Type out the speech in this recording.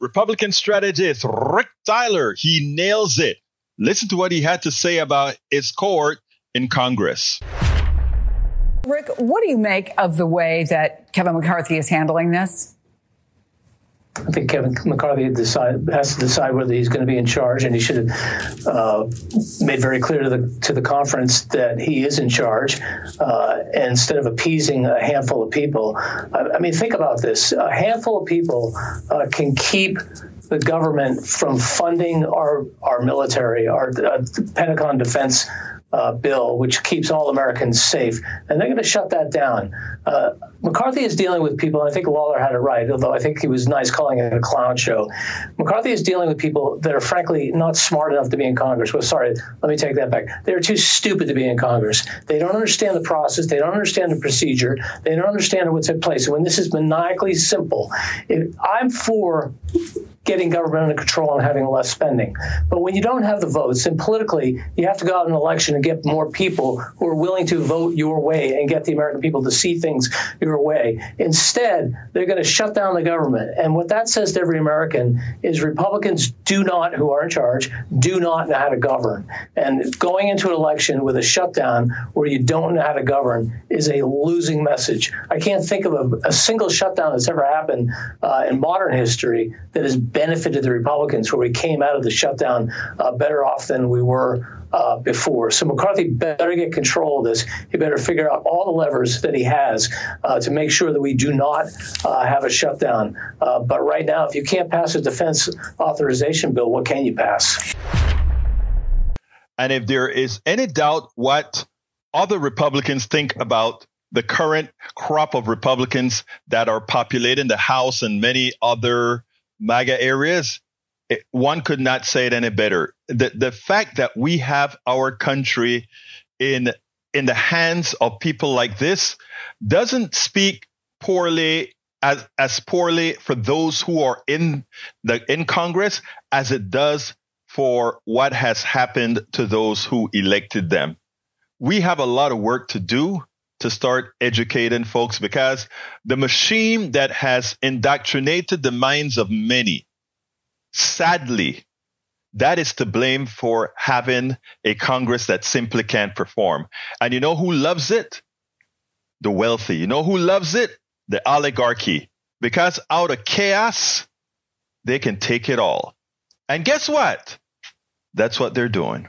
Republican strategist Rick Tyler, he nails it. Listen to what he had to say about his court in Congress. Rick, what do you make of the way that Kevin McCarthy is handling this? I think Kevin McCarthy decide, has to decide whether he's going to be in charge, and he should have uh, made very clear to the to the conference that he is in charge, uh, instead of appeasing a handful of people. I, I, mean, think about this: a handful of people uh, can keep the government from funding our our military, our uh, Pentagon defense uh, bill, which keeps all Americans safe, and they're going to shut that down. Uh, McCarthy is dealing with people, I think Lawler had it right, although I think he was nice calling it a clown show. McCarthy is dealing with people that are frankly not smart enough to be in Congress. Well, sorry, let me take that back. They're too stupid to be in Congress. They don't understand the process. They don't understand the procedure. They don't understand what's at place. And when this is maniacally simple, I'm for getting government under control and having less spending. But when you don't have the votes, and politically, you have to go out in an election and get more people who are willing to vote your way and get the American people to see things your way. Instead, they're going to shut down the government. And what that says to every American is Republicans do not, who are in charge, do not know how to govern. And going into an election with a shutdown where you don't know how to govern is a losing message. I can't think of a, a single shutdown that's ever happened uh, in modern history that has benefited the Republicans, where we came out of the shutdown uh, better off than we were uh, before. So McCarthy better get control of this. He better figure out all the levers that he has uh, to make sure that we do not uh, have a shutdown. Uh, but right now, if you can't pass a defense authorization bill, what can you pass? And if there is any doubt what other Republicans think about the current crop of Republicans that are populating the House and many other MAGA areas, it, one could not say it any better. The the fact that we have our country in in the hands of people like this doesn't speak poorly as as poorly for those who are in the in Congress as it does for what has happened to those who elected them. We have a lot of work to do to start educating folks because the machine that has indoctrinated the minds of many sadly, that is to blame for having a Congress that simply can't perform. And you know who loves it? The wealthy. You know who loves it? The oligarchy. Because out of chaos, they can take it all. And guess what? That's what they're doing